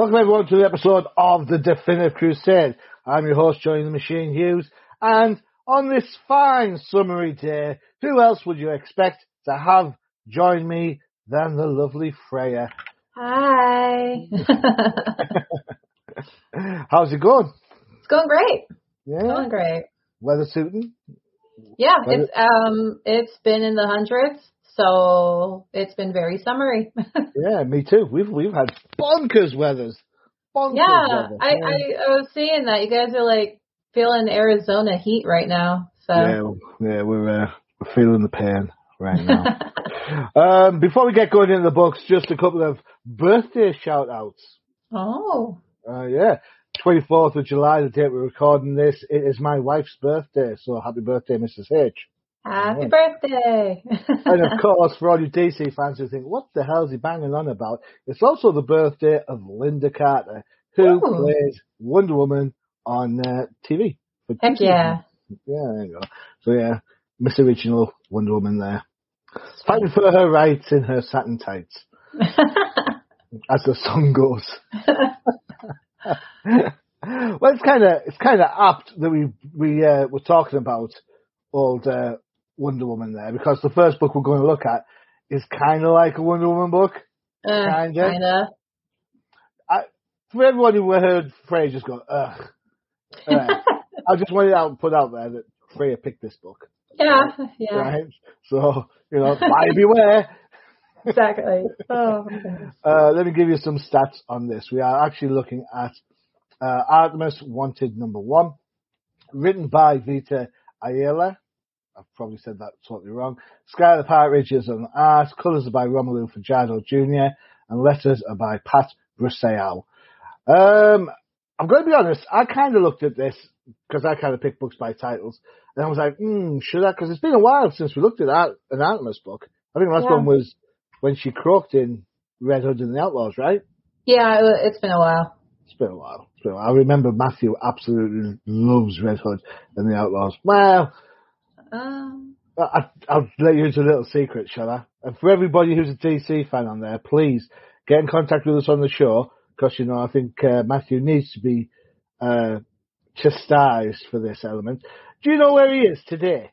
Welcome everyone to the episode of the Definitive Crusade. I'm your host, Johnny the Machine Hughes, and on this fine summery day, who else would you expect to have join me than the lovely Freya? Hi. How's it going? it's going great. Yeah, It's Going great. weather suiting. Yeah, Well, it's um it's been in the hundreds, so it's been very summery. Yeah, me too. We've we've had bonkers weathers. Bonkers yeah, weather. I, I I was seeing that you guys are like feeling Arizona heat right now. So yeah, yeah, we're uh, we're feeling the pain right now. um, before we get going into the books, just a couple of birthday shout outs. oh, Uh, yeah, 24th of July, the date we're recording this, it is my wife's birthday, so happy birthday, Mrs. H. happy birthday! And of course, for all you DC fans who think, what the hell is he banging on about? It's also the birthday of Lynda Carter, who Ooh. plays Wonder Woman on uh, TV. for Heck two yeah! Yeah, there you go. So yeah, Miss Original Wonder Woman there. Fighting for her rights in her satin tights, as the song goes. well, it's kind of it's kind of apt that we we uh, were talking about old uh, Wonder Woman there because the first book we're going to look at is kind of like a Wonder Woman book. Uh, Kinda. kinda. For everyone who heard Freya just go, ugh. Uh, I just wanted to put out there that Freya picked this book, Yeah, yeah, right? So you know, buyer beware. exactly. Oh. Uh, let me give you some stats on this. We are actually looking at uh, Artemis Wanted number one, written by Vita Ayala. I've probably said that totally wrong. Skylar Patridge is and art, colours are by Romulo Fajardo Jr., and letters are by Pat Brosseau. Um, I'm going to be honest, I kind of looked at this because I kind of pick books by titles, and I was like, hmm, should I? Because it's been a while since we looked at that, an Artemis book. I think the last Yeah. one was when she croaked in Red Hood and the Outlaws, right? Yeah, it, it's been a while. It's been a while. It's been a while. I remember Matthew absolutely loves Red Hood and the Outlaws. Well, Um, I, I'll let you into a little secret, shall I? And for everybody who's a DC fan on there, please get in contact with us on the show because you know I think uh, Matthew needs to be uh, chastised for this element. Do you know where he is today?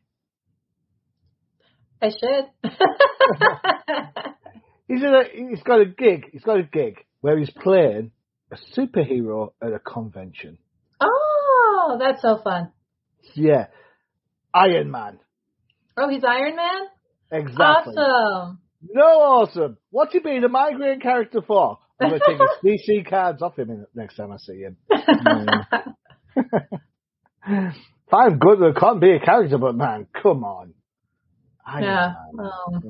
I should. He's in a, he's got a gig. He's got a gig where he's playing a superhero at a convention. oh, that's so fun. Yeah, Iron Man. Oh, he's Iron Man? Exactly. Awesome. No, awesome. What's he being a migraine character for? I'm going to take his DC cards off him next time I see him. Fine, good. There can't be a character, but man, come on. Iron yeah. Man. Um, Uh,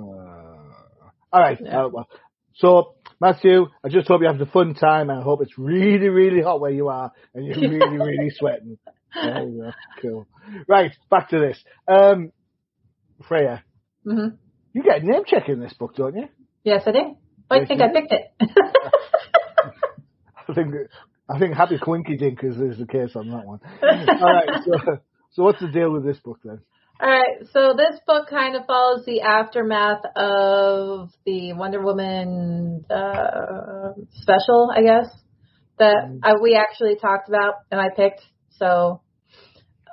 all right. Yeah. uh, well, so, Matthew, I just hope you have a fun time, I hope it's really, really hot where you are, and you're really, really sweating. Go. Cool. Right, back to this. Um, Freya, mhm. you get name check in this book, don't you? Yes, I did. I think I picked it. I think I think Happy Quinky Dinkers is the case on that one. All right, so so what's the deal with this book then? All right, so this book kind of follows the aftermath of the Wonder Woman uh, special, I guess, that I, we actually talked about and I picked. So,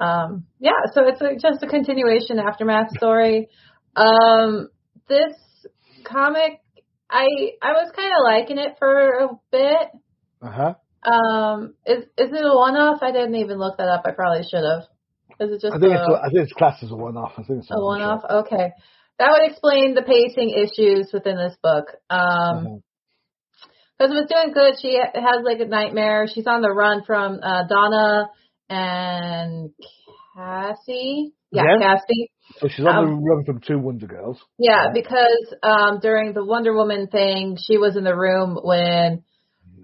um, yeah, so it's a, just a continuation aftermath story. Um, this comic, I I was kind of liking it for a bit. Uh huh. Um, is is it a one off? I didn't even look that up. I probably should have. Is it just I think a, it's I think it's classed as a one off. I think it's a one off? Okay. That would explain the pacing issues within this book. Um, Uh-huh. because it was doing good. She has like a nightmare. She's on the run from uh, Donna and Cassie. Yeah, Yeah. Cassie. So she's on the um, run from two Wonder Girls. Yeah, Yeah. because um, during the Wonder Woman thing, she was in the room when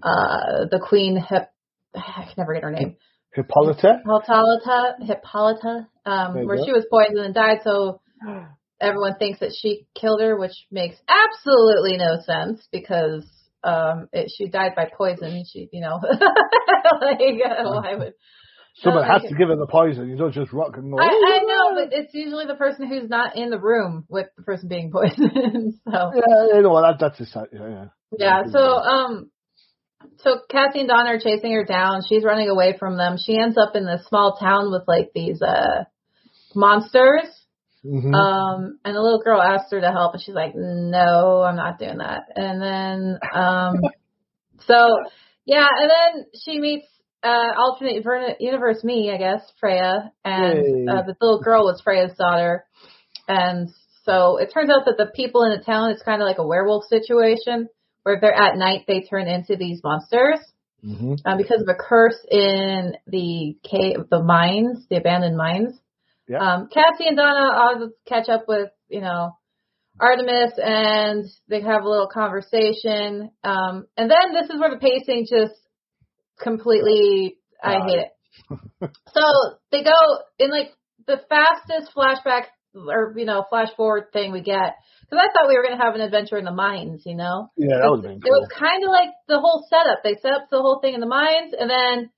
uh, the Queen Hip. I can never get her name. Hippolyta. Hippolyta, Hippolyta, um, where go. she was poisoned and died. So everyone thinks that she killed her, which makes absolutely no sense because um, it, she died by poison. She, you know, like uh, why would? Someone has to give her the poison. You don't just rock and roll. I, I know, but it's usually the person who's not in the room with the person being poisoned. so Yeah, you know what? That, that's just yeah. yeah. yeah, so um, so Cassie and Donna are chasing her down. She's running away from them. She ends up in this small town with like these uh monsters. Mhm. Um, and the little girl asks her to help, and she's like, "No, I'm not doing that." And then, um, so yeah, and then she meets uh alternate universe me, I guess, Freya, and uh, the little girl was Freya's daughter, and so it turns out that the people in the town it's kind of like a werewolf situation where if they're at night they turn into these monsters Mhm. um, because of a curse in the cave, the mines, the abandoned mines. Yeah. Um, Cassie and Donna all catch up with, you know, Artemis and they have a little conversation. Um, and then this is where the pacing just completely, I hate it. so they go in like the fastest flashback or, you know, flash forward thing we get. Cause I thought we were going to have an adventure in the mines, you know? Yeah, that have been It was kind of like the whole setup. They set up the whole thing in the mines, and then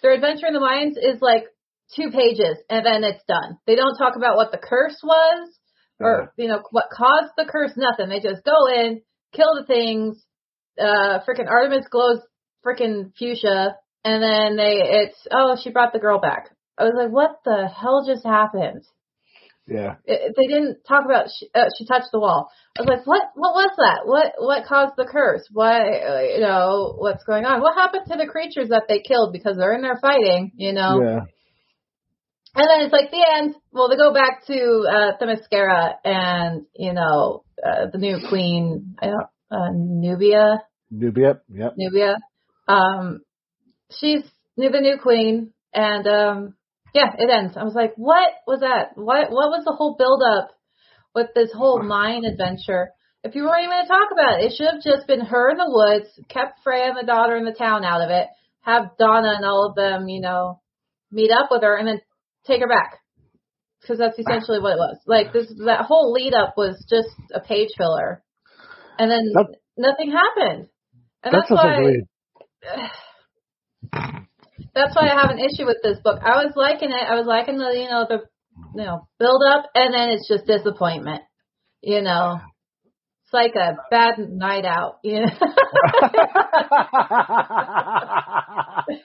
their adventure in the mines is like two pages, and then it's done. They don't talk about what the curse was, or you know what caused the curse. Nothing. They just go in, kill the things. Uh, freaking Artemis glows freaking fuchsia, and then they it's oh she brought the girl back. I was like, what the hell just happened? Yeah. it, they didn't talk about she, uh, she touched the wall. I was like, what? What was that? What? What caused the curse? Why? You know, what's going on? What happened to the creatures that they killed because they're in there fighting? You know. Yeah. And then it's like the end. Well, they go back to uh, Themyscira and you know uh, the new queen. I don't uh, Nubia. Nubia. Yep. Nubia. Um, she's the new queen, and um, yeah, it ends. I was like, what was that? What what was the whole build up with this whole mine adventure? If you weren't even going to talk about it, it should have just been her in the woods, kept Freya and the daughter in the town out of it, have Donna and all of them, you know, meet up with her, and then take her back. Because that's essentially what it was. Like this, that whole lead up was just a page filler, and then That- nothing happened. And That's that's, why. That's why I have an issue with this book. I was liking it. I was liking the you know the you know build up, and then it's just disappointment. You know, it's like a bad night out. You know,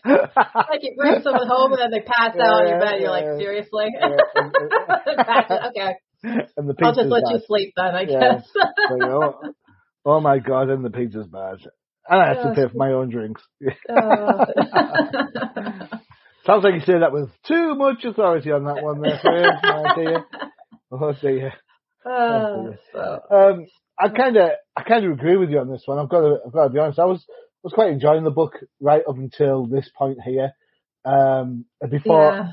like you bring someone home and then they pass out on your bed. You're like, Yeah. seriously? Yeah. Okay, and the I'll just let bad. you sleep then. I Yeah. guess. You oh, oh my god, and the pizza's bad. And I have to pay for my own drinks. Oh. Sounds like you say that with too much authority on that one there, Freya. Oh dear. Oh dear. Oh, so Um, I kind of, I kind of agree with you on this one. I've got to, I've got to be honest. I was, was quite enjoying the book right up until this point here. Um, before yeah,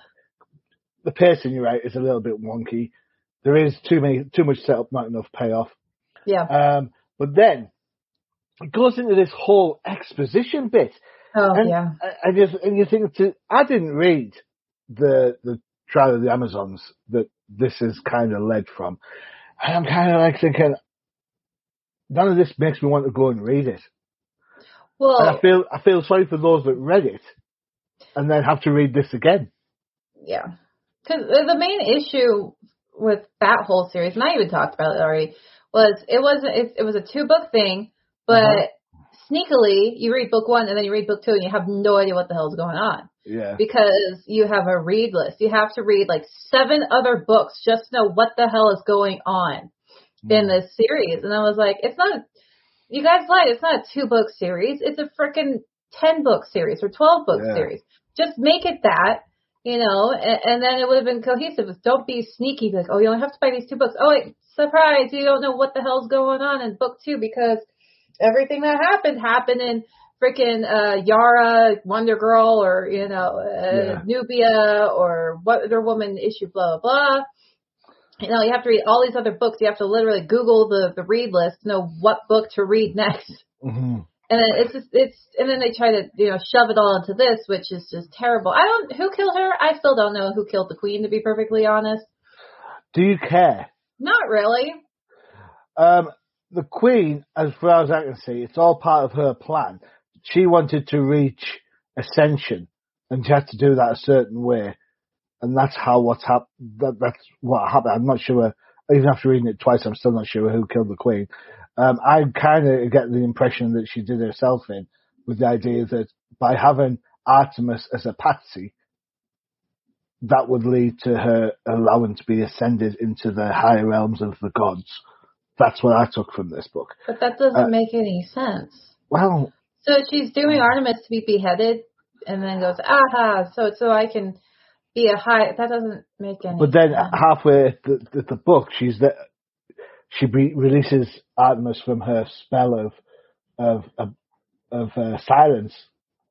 the pacing, you're right, is a little bit wonky. There is too many, too much setup, not enough payoff. yeah. Um, but then it goes into this whole exposition bit, Oh, and yeah. I, I just and you think to, I didn't read the the Trial of the Amazons that this is kind of led from, and I'm kind of like thinking none of this makes me want to go and read it. Well, And I feel I feel sorry for those that read it and then have to read this again. Yeah. Because the main issue with that whole series, and I even talked about it already, was it wasn't it, it was a two book thing, but Uh-huh. sneakily you read book one and then you read book two and you have no idea what the hell's going on Yeah. because you have a read list. You have to read like seven other books just to know what the hell is going on in Mm. this series. And I was like, it's not. You guys lied. It's not a two book series. It's a freaking ten book series or twelve book Yeah. series. Just make it that, you know, and, and then it would have been cohesive. Don't be sneaky. Like, oh, you only have to buy these two books. Oh, wait, surprise! You don't know what the hell's going on in book two because everything that happened happened in freaking uh Yara, Wonder Girl, or you know, uh, Yeah. Nubia, or Wonder Woman issue, blah blah blah you know, you have to read all these other books. You have to literally Google the the read list know what book to read next. Mhm. And then it's just it's and then they try to you know shove it all into this, which is just terrible. I don't who killed her. I still don't know who killed the queen. To be perfectly honest, Do you care? not really. Um, the Queen, as far as I can see, it's all part of her plan. She wanted to reach ascension, and she had to do that a certain way, and that's how what's hap- that, That's what happened. I'm not sure. Even after reading it twice, I'm still not sure who killed the Queen. Um, I kind of get the impression that she did herself in, with the idea that by having Artemis as a patsy, that would lead to her allowing to be ascended into the higher realms of the gods. That's what I took from this book. But that doesn't uh, make any sense. Well, so she's doing Artemis to be beheaded, and then goes, aha, so so I can be a high. That doesn't make any. But then sense. halfway the, the, the book, she's the she be, releases Artemis from her spell of of of, of uh, silence.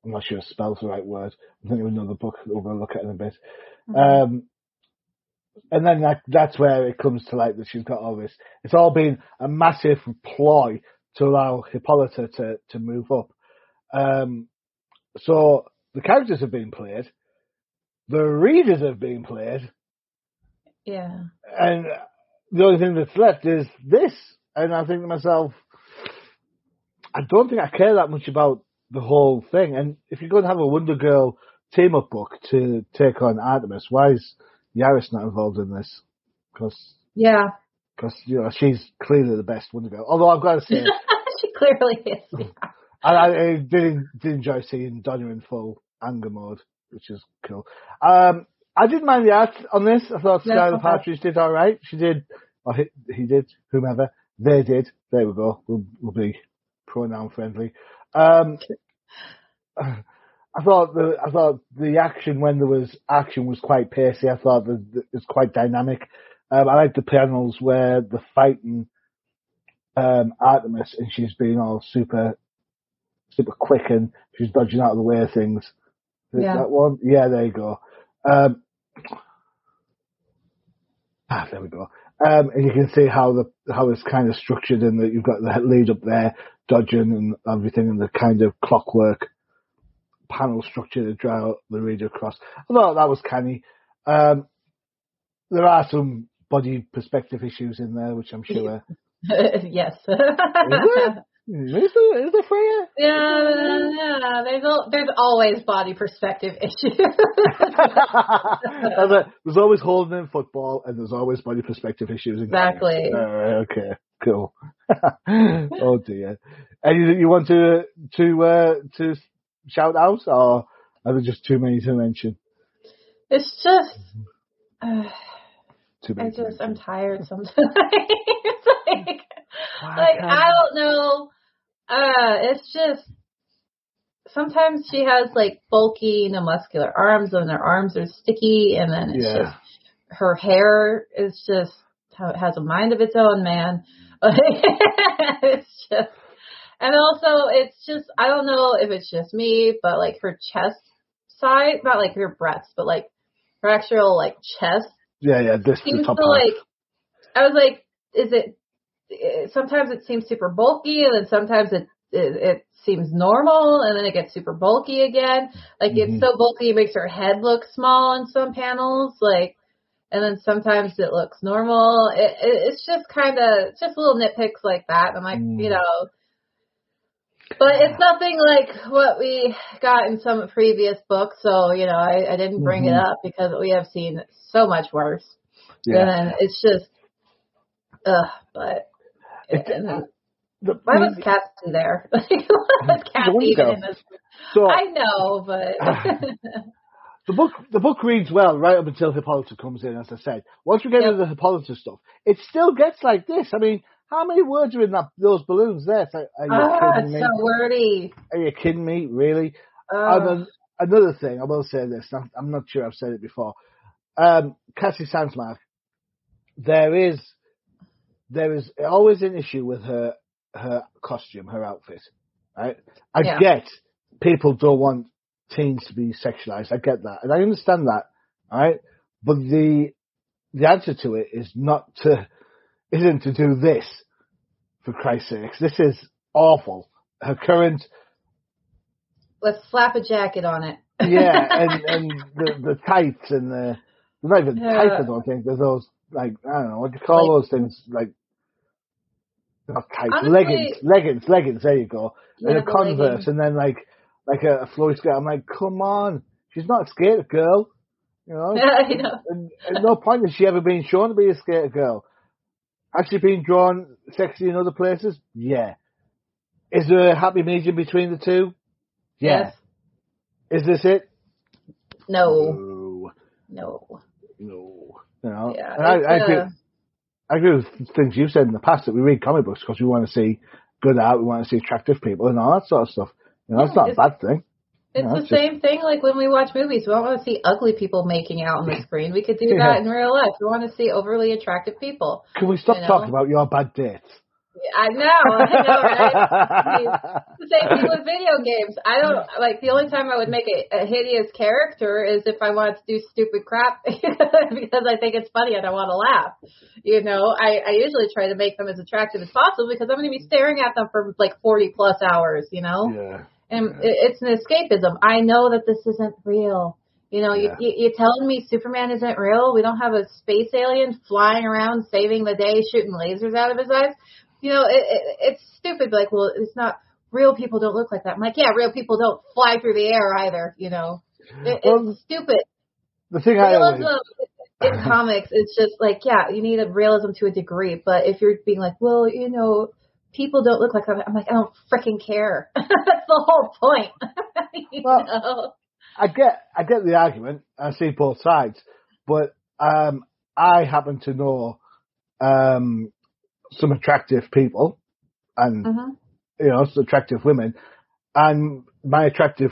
I'm not sure spell's the right word. I think another book that we're going to look at in a bit. Mm-hmm. Um, and then that, that's where it comes to light that she's got all this. It's all been a massive ploy to allow Hippolyta to, to move up. Um, so the characters have been played, the readers have been played. Yeah. And the only thing that's left is this. And I think to myself, I don't think I care that much about the whole thing. And if you're going to have a Wonder Girl team up book to take on Artemis, why is Yaris not involved in this? Because yeah, because you know she's clearly the best Wonder Girl. Although I've got to say, she clearly is. Yeah. I, I, did did enjoy seeing Donna in full anger mode, which is cool. Um, I didn't mind the art on this. I thought no, Skylar Patridge did all right. She did, or he, he did, whomever they did. There we go. We'll, we'll be pronoun friendly. Um, I thought the I thought the action when there was action was quite pacey. I thought that it was quite dynamic. Um, I like the panels where the fighting um, Artemis and she's being all super super quick and she's dodging out of the way of things. Yeah. That one, yeah, there you go. Um, ah, there we go. Um, and you can see how the how it's kind of structured and that you've got the lead up there, dodging and everything, and the kind of clockwork panel structure to draw the reader across. I thought that was canny. Um, there are some body perspective issues in there, which I'm sure. yes. Is it, is it for you? Yeah, yeah. There's there's always body perspective issues. there's always holding in football, and there's always body perspective issues. exactly. okay. Cool. oh dear. And you want to to uh, to shout out, or are there just too many to mention? It's just. Uh, too many I just I'm tired sometimes. like, like I don't know uh, it's just sometimes she has like bulky, muscular arms, and her arms are sticky, and then it's yeah. just her hair is just has a mind of its own, man. it's just, and also it's just I don't know if it's just me, but like her chest side, not like her breasts, but like her actual like chest. Yeah, yeah, this seems to like. I was like, is it sometimes it seems super bulky and then sometimes it, it, it seems normal and then it gets super bulky again. Like mm-hmm. it's so bulky it makes her head look small in some panels. Like, and then sometimes it looks normal. It, it it's just kind of just little nitpicks like that. I'm like, mm. you know, but it's nothing like what we got in some previous books. So you know, I, I didn't bring mm-hmm. it up because we have seen so much worse. Yeah. And it's just, ugh. But it, the, Why was Cassie there? was Cassie even in this? So, I know, but the book the book reads well right up until Hippolyta comes in. As I said, once we get yep. into the Hippolyta stuff, it still gets like this. I mean, how many words are in that those balloons there? Are, are you oh, kidding me? so wordy. Are you kidding me? Really? Uh, another thing, I will say this. I'm not sure I've said it before. Um, Cassie Sandsmark, there is there is always an issue with her her costume, her outfit. Right? I yeah. get people don't want teens to be sexualized. I get that, and I understand that. Right? But the the answer to it is not to isn't to do this. For Christ's sakes, this is awful. Her current. Let's slap a jacket on it. yeah, and and the the tights and the not even yeah. tights. I don't think there's those like I don't know what do you call like, those things like not tights, Honestly, leggings, leggings, leggings. There you go. Yeah, and a Converse, leggings. and then like like a, a flowy skirt. I'm like, come on, she's not a skater girl. You know, yeah, know. And, and no point has she ever been shown to be a skater girl. Actually, been drawn sexy in other places? Yeah. Is there a happy medium between the two? Yeah. Yes. Is this it? No. No. No. No. You know, Yeah. and I, I, agree, uh, I agree with things you've said in the past that we read comic books because we want to see good art, we want to see attractive people and all that sort of stuff. You know, it's Yeah, not a bad thing. It's No, the just- same thing like when we watch movies. We don't want to see ugly people making out on the screen. We could do Yeah. that in real life. We want to see overly attractive people. Can we stop You know? talking about your bad dates? I know, I know, right? The same thing with video games. I don't like the only time I would make a, a hideous character is if I wanted to do stupid crap because I think it's funny and I want to laugh. You know, I, I usually try to make them as attractive as possible because I'm going to be staring at them for like 40 plus hours. You know, Yeah. And it- it's an escapism. I know that this isn't real. You know, Yeah. you, you, you're telling me Superman isn't real? We don't have a space alien flying around saving the day, shooting lasers out of his eyes. You know, it, it, it's stupid. Like, well, it's not real. People don't look like that. I'm like, yeah, real people don't fly through the air either. You know, it, Well, it's stupid. The thing I always, in comics, it's just like, yeah, you need a realism to a degree. But if you're being like, well, you know, people don't look like that, I'm like, I don't freaking care. That's the whole point. Well, know? I get, I get the argument. I see both sides, but um, I happen to know um, some attractive people, and Mhm. you know, some attractive women, and my attractive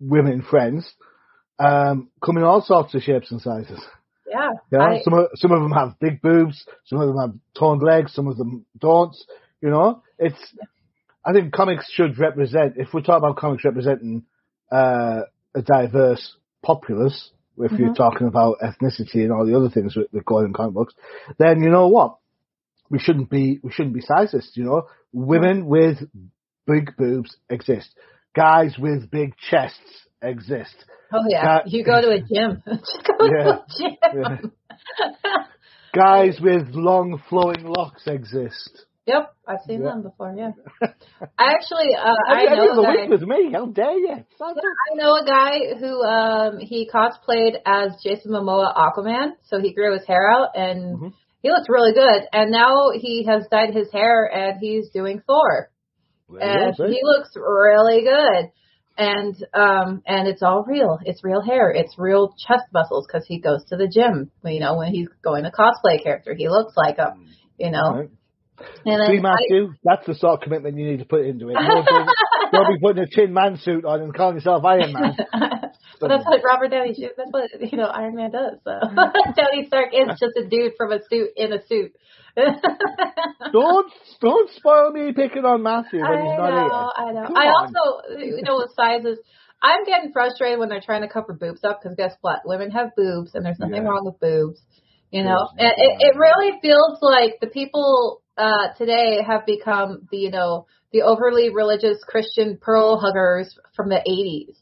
women friends um, come in all sorts of shapes and sizes. Yeah. You know, I- some of some of them have big boobs, some of them have toned legs, some of them don't. You know, it's. I think comics should represent. If we talk about comics representing uh, a diverse populace, if you're Mhm. talking about ethnicity and all the other things that go in comic books, then you know what? We shouldn't be we shouldn't be sizist. You know, women with big boobs exist. Guys with big chests exist. Oh yeah. You go to a gym. Just go Yeah. to a gym. Guys with long flowing locks exist. Yep, I've seen Yeah. them before. Yeah. I actually, uh, I Every know a week guy. with me. How dare you? I know a guy who um he cosplayed as Jason Momoa Aquaman, so he grew his hair out and Mhm. he looked really good. And now he has dyed his hair and he's doing Thor. and he looks really good. And um and it's all real. It's real hair. It's real chest muscles because he goes to the gym. You know, when he's going to cosplay a character, he looks like him. You know, Then See, I- Matthew, that's the sort of commitment you need to put into it. Don't, don't, don't be putting a Tin Man suit on and calling yourself Iron Man. but that's what Robert Downey. That's what you know Iron Man does. So mm-hmm. Tony Stark is just a dude from a suit in a suit. Don't don't spoil me picking on Matthew when I he's not know, I know. Come I on. also, you know, with sizes, I'm getting frustrated when they're trying to cover boobs up because guess what? Women have boobs and there's nothing Yeah. wrong with boobs. You know, and it, it really feels like the people uh today have become the, you know, the overly religious Christian pearl huggers from the 80s.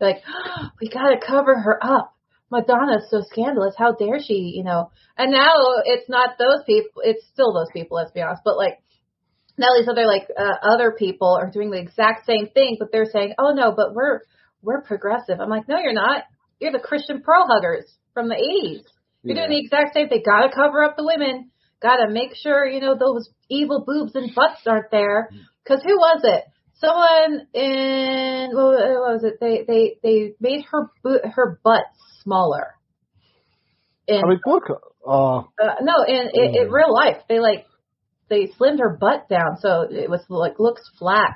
Like, we gotta cover her up. Madonna's so scandalous. How dare she, you know? And now it's not those people. It's still those people, let's be honest. But like, now these other like uh, other people are doing the exact same thing, but they're saying, "Oh no, but we're we're progressive." I'm like, "No, you're not. You're the Christian pearl huggers from the '80s. You're Yeah. doing the exact same thing. Got to cover up the women. Got to make sure you know those evil boobs and butts aren't there. Because who was it? Someone in what was it? They they they made her bo- her butt smaller. In I mean, look, oh, uh, no, in, in, in Mm. real life, they like they slimmed her butt down so it was like looks flat.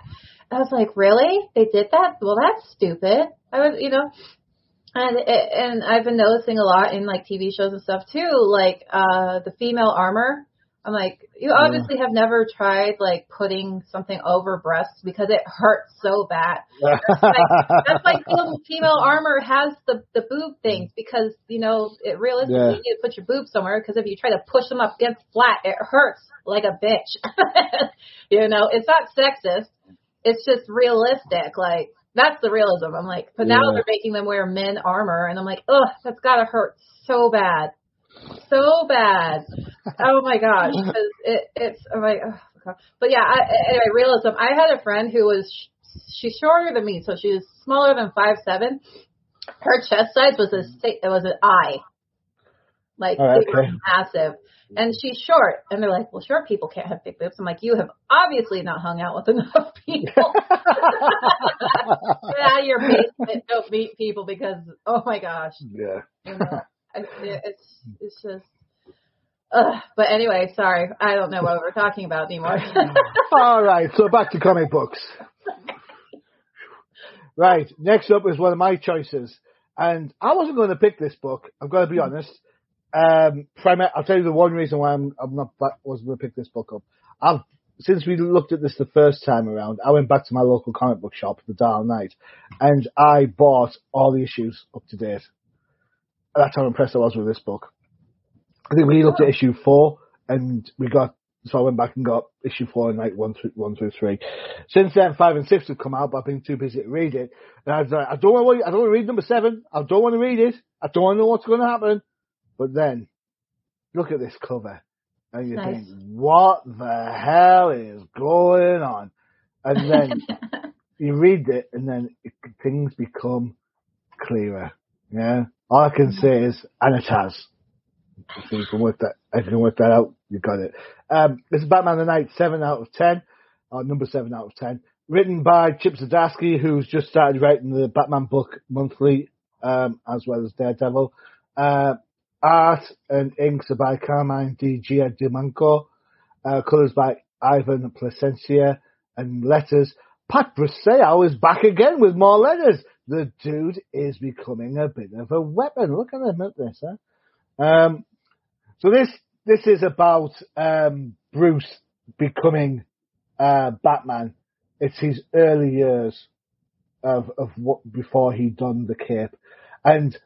I was like, really? They did that? Well, that's stupid. I was, you know, and and I've been noticing a lot in like TV shows and stuff too, like uh the female armor. I'm like, you obviously have never tried like putting something over breasts because it hurts so bad. That's why female, female armor has the the boob things because you know it realistically Yeah. you need to put your boobs somewhere because if you try to push them up against flat, it hurts like a bitch. you know, it's not sexist. It's just realistic. Like that's the realism. I'm like, but now Yeah. they're making them wear men armor, and I'm like, ugh, that's gotta hurt so bad, so bad. Oh my gosh, because it it's I'm like, oh, God. but yeah. I, anyway, realism. I had a friend who was she's shorter than me, so she was smaller than five seven. Her chest size was a it was an eye. Like Oh, they were okay. massive. And she's short. And they're like, well, short people can't have big boobs. I'm like, you have obviously not hung out with enough people. Get out of your basement. Don't meet people because, oh my gosh. yeah. You know, I- it's, it's just, Ugh. But anyway, sorry. I don't know what we're talking about anymore. All right, so back to comic books. Right, next up is one of my choices, and I wasn't going to pick this book. I'm going to be mm-hmm. honest. Um, prim- I'll tell you the one reason why I'm, I'm not back, wasn't going to pick this book up. I've since we looked at this the first time around, I went back to my local comic book shop, the Dial Knight, and I bought all the issues up to date. That's how impressed I was with this book. I think we looked at issue four, and we got so I went back and got issue four and like one through one through three. Since then, five and six have come out, but I've been too busy to read it. And I was like, I don't want to, I don't want to read number seven. I don't want to read it. I don't want to know what's going to happen. But then, look at this cover, and you Nice. think, what the hell is going on? And then you read it, and then it, things become clearer. Yeah, all I can say is, and it has. If you can work that, if you can work that out, you got it. Um, this is Batman the Knight, seven out of ten, or number seven out of ten. Written by Chip Zdarsky, who's just started writing the Batman book monthly, um, as well as Daredevil. Uh, art and inks are by Carmine Di Giandomenico. Uh, colours by Ivan Plascencia and letters. Pat Brosseau is back again with more letters. The dude is becoming a bit of a weapon. Look at him at this, huh? Um, so this this is about um, Bruce becoming uh, Batman. It's his early years of of what before he donned the cape, and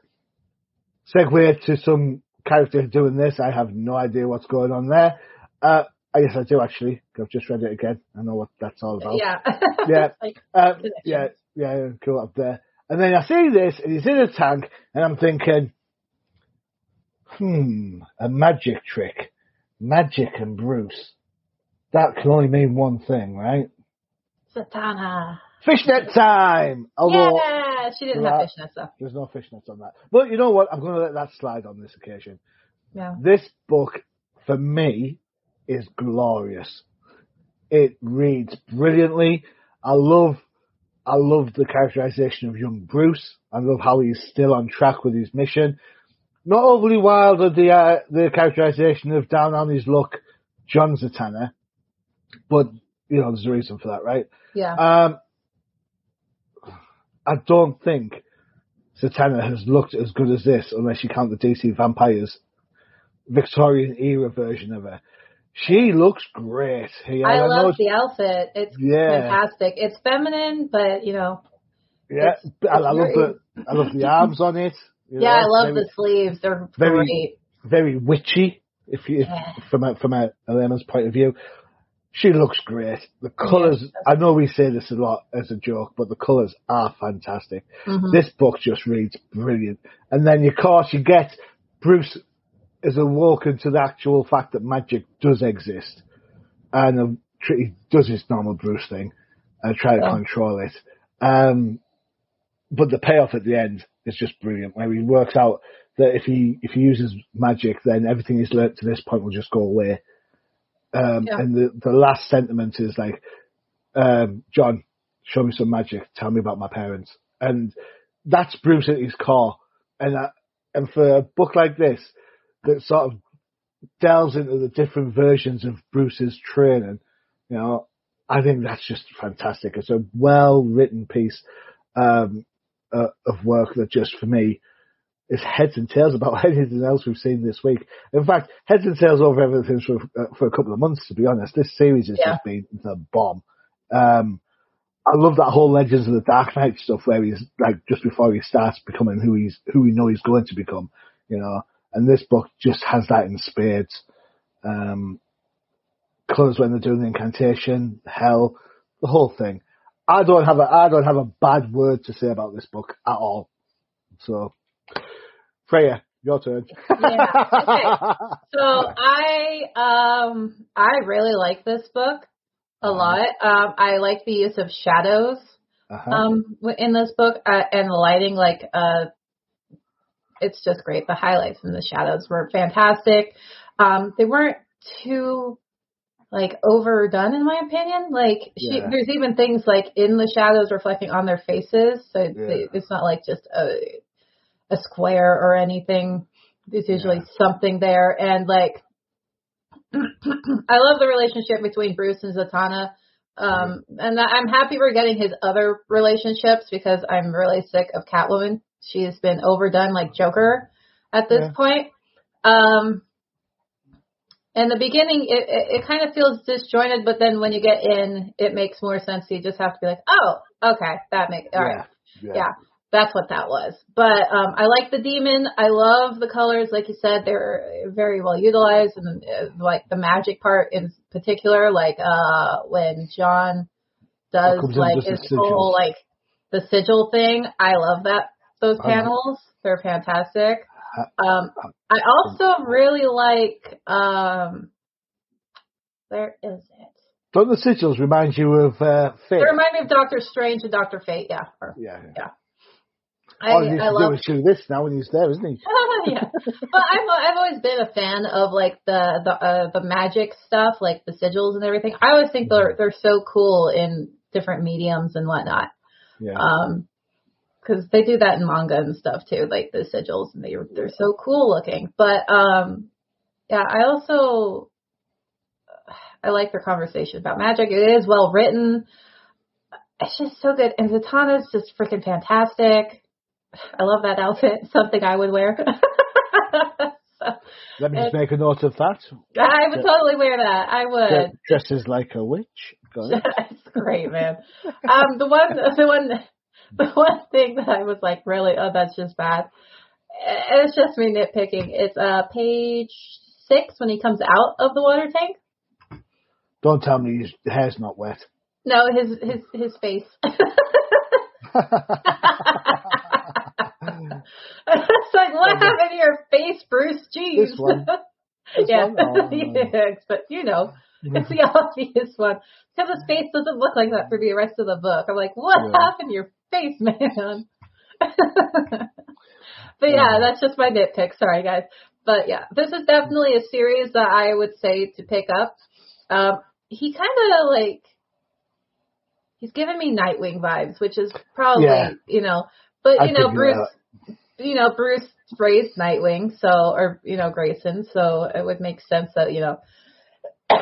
segue to some character doing this. I have no idea what's going on there. Uh, I guess I do actually. I've just read it again. I know what that's all about. yeah. Yeah. like, Um, yeah, yeah, cool up there. And then I see this, and he's in a tank, and I'm thinking, hmm, a magic trick. Magic and Bruce. That can only mean one thing, right? Zatanna. Fishnet time! Although, yeah, she didn't have fishnets though. there's no fishnets on that. But you know what? I'm going to let that slide on this occasion. Yeah. This book, for me, is glorious. It reads brilliantly. I love, I love the characterization of young Bruce. I love how he's still on track with his mission. Not overly wild of the uh, the characterization of down on his luck, John Zatara, but you know there's a reason for that, right? Yeah. Um, I don't think Zatanna has looked as good as this unless you count the DC Vampires Victorian era version of her. She looks great. Yeah, I know love the outfit. It's Yeah. fantastic. It's feminine, but you know, yeah, it's- I, I love the I love the arms on it. yeah, know, I love very, the sleeves. They're very- great. very witchy. If you, Yeah. from a from a, a layman's point of view, she looks great. The colours. I know we say this a lot as a joke, but the colours are fantastic. Mhm. This book just reads brilliant. And then, of course, you get Bruce is awoken to the actual fact that magic does exist. And um, he does his normal Bruce thing and try to Yeah. control it. Um, but the payoff at the end is just brilliant, where he works out that if he if he uses magic, then everything he's learnt to this point will just go away. Um, Yeah. And the the last sentiment is like, um, John, show me some magic. Tell me about my parents. And that's Bruce at his core. And that, and for a book like this that sort of delves into the different versions of Bruce's training, you know, I think that's just fantastic. It's a well written piece um, uh, of work that just for me is heads and tails about anything else we've seen this week. In fact, heads and tails over everything for uh, for a couple of months. To be honest, this series has Yeah. just been the bomb. Um, I love that whole Legends of the Dark Knight stuff where he's like just before he starts becoming who he's who we know he's going to become, you know. And this book just has that in spades. Um, colours when they're doing the incantation, hell, the whole thing. I don't have a I don't have a bad word to say about this book at all. So, Freya, your turn. Yeah, okay. So I um I really like this book a lot. Um I like the use of shadows Uh-huh. um in this book uh, and the lighting like uh it's just great. The highlights and the shadows were fantastic. Um, they weren't too like overdone in my opinion. Like she, Yeah. there's even things like in the shadows reflecting on their faces, so it's, Yeah. it's not like just a a square or anything. There's usually something there, and like I love the relationship between Bruce and Zatanna. Um, and I- I'm happy we're getting his other relationships because I'm really sick of Catwoman. She's been overdone like Joker at this Yeah. point. Um, in the beginning, it, it, it kind of feels disjointed, but then when you get in, it makes more sense. You just have to be like, oh, okay, that makes, all right yeah. yeah, that's what that was. But um, I like the demon. I love the colors, like you said, they're very well utilized, and uh, like the magic part in particular, like uh, when John does like his whole like the sigil thing. I love that those Uh-huh. panels. They're fantastic. Um, I also really like um, where is it? Don't the sigils remind you of uh, Fate? They remind me of Doctor Strange and Doctor Fate. Yeah, or- yeah. yeah. I, All he needs I to love do is do this now when he's there, isn't he? yeah, but I've I've always been a fan of like the the uh, the magic stuff, like the sigils and everything. I always think they're they're so cool in different mediums and whatnot. Yeah. Um, because they do that in manga and stuff too, like the sigils, and they they're so cool looking. But um, yeah, I also I like their conversation about magic. It is well written. It's just so good, and Zatanna's just freaking fantastic. I love that outfit. Something I would wear. so, Let me just make a note of that. I would totally wear that. I would. Dresses like a witch. It's great, man. Um, the one, the one, the one thing that I was like, really, oh, that's just bad. It's just me nitpicking. It's uh page six when he comes out of the water tank. Don't tell me his hair's not wet. No, his his his face. it's like, what happened to your face, Bruce? Jeez. This one. This yeah, one? Oh, yes, but you know, it's the obvious one because his face doesn't look like that for the rest of the book. I'm like, what Yeah. happened to your face, man? but yeah, Yeah. that's just my nitpick. Sorry, guys. But yeah, this is definitely a series that I would say to pick up. Um, he kind of like he's giving me Nightwing vibes, which is probably Yeah. you know, but I you know, Bruce. You know, Bruce raised Nightwing, so or you know Grayson, so it would make sense that you know.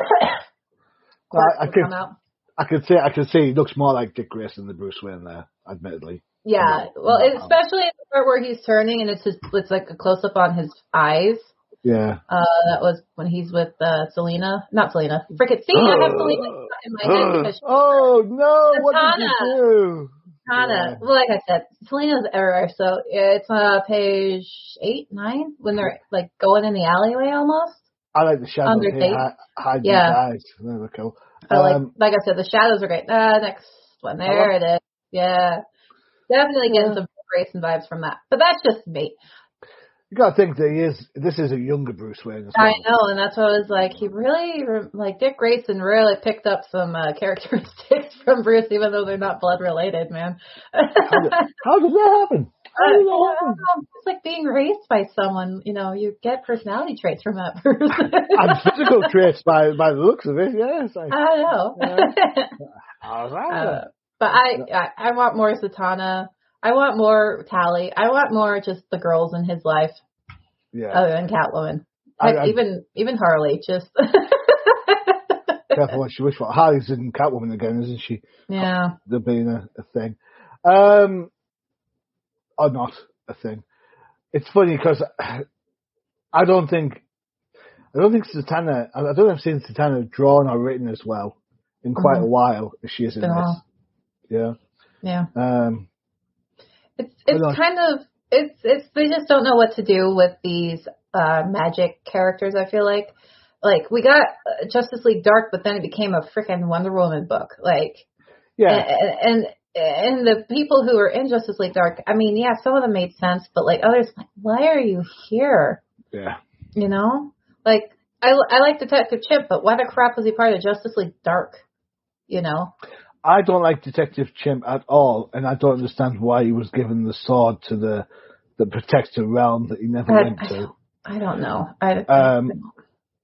Clark I could- come out. I could say I could say he looks more like Dick Grayson than Bruce Wayne there, admittedly. Yeah, No, well, no. especially in the part where he's turning and it's just it's like a close up on his eyes. Yeah. Uh, that was when he's with uh, Selena, not Selena. Frickin' see, I have Selena in my head because oh no! What did you do? Yeah. Well, like I said, Selena's everywhere. So it's uh page eight, nine when they're like going in the alleyway almost. I like the shadows here, date. hide Yeah. eyes. There we go. I like, Um, like I said, the shadows are great. Uh, next one, there it is. Yeah, definitely getting Yeah. some Grayson vibes from that. But that's just me. You gotta think that he is. This is a younger Bruce Wayne well. I know, and that's what I was like. He really, like Dick Grayson, really picked up some uh, characteristics from Bruce, even though they're not blood related, man. How did, how did that happen? How did that happen? Um, it's like being raised by someone. You know, you get personality traits from that person. And physical traits by by the looks of it. Yes. I, I know. How's that? Uh, but I, I, I want more Zatanna. I want more Tally. I want more just the girls in his life, yeah. other than Catwoman. I- Heck, I- even even Harley. Just Careful what you wish for. Harley's in Catwoman again, isn't she? yeah. There being a, a thing. Um, or not a thing. It's funny because I don't think, I don't think Zatanna, I don't think I've seen Zatanna drawn or written as well in quite Mhm. a while as she is in this. Yeah. Yeah. Um, It's it's kind of it's it's they just don't know what to do with these uh magic characters. I feel like like we got uh, Justice League Dark, but then it became a freaking Wonder Woman book. Like yeah. and, and and the people who were in Justice League Dark, I mean, yeah, some of them made sense, but like others, like why are you here? yeah. You know, like I I like Detective Chimp, but why the crap was he part of Justice League Dark? You know, I don't like Detective Chimp at all, and I don't understand why he was given the sword to the that protects a realm that he never I, went I to. don't, I don't know. I, Um,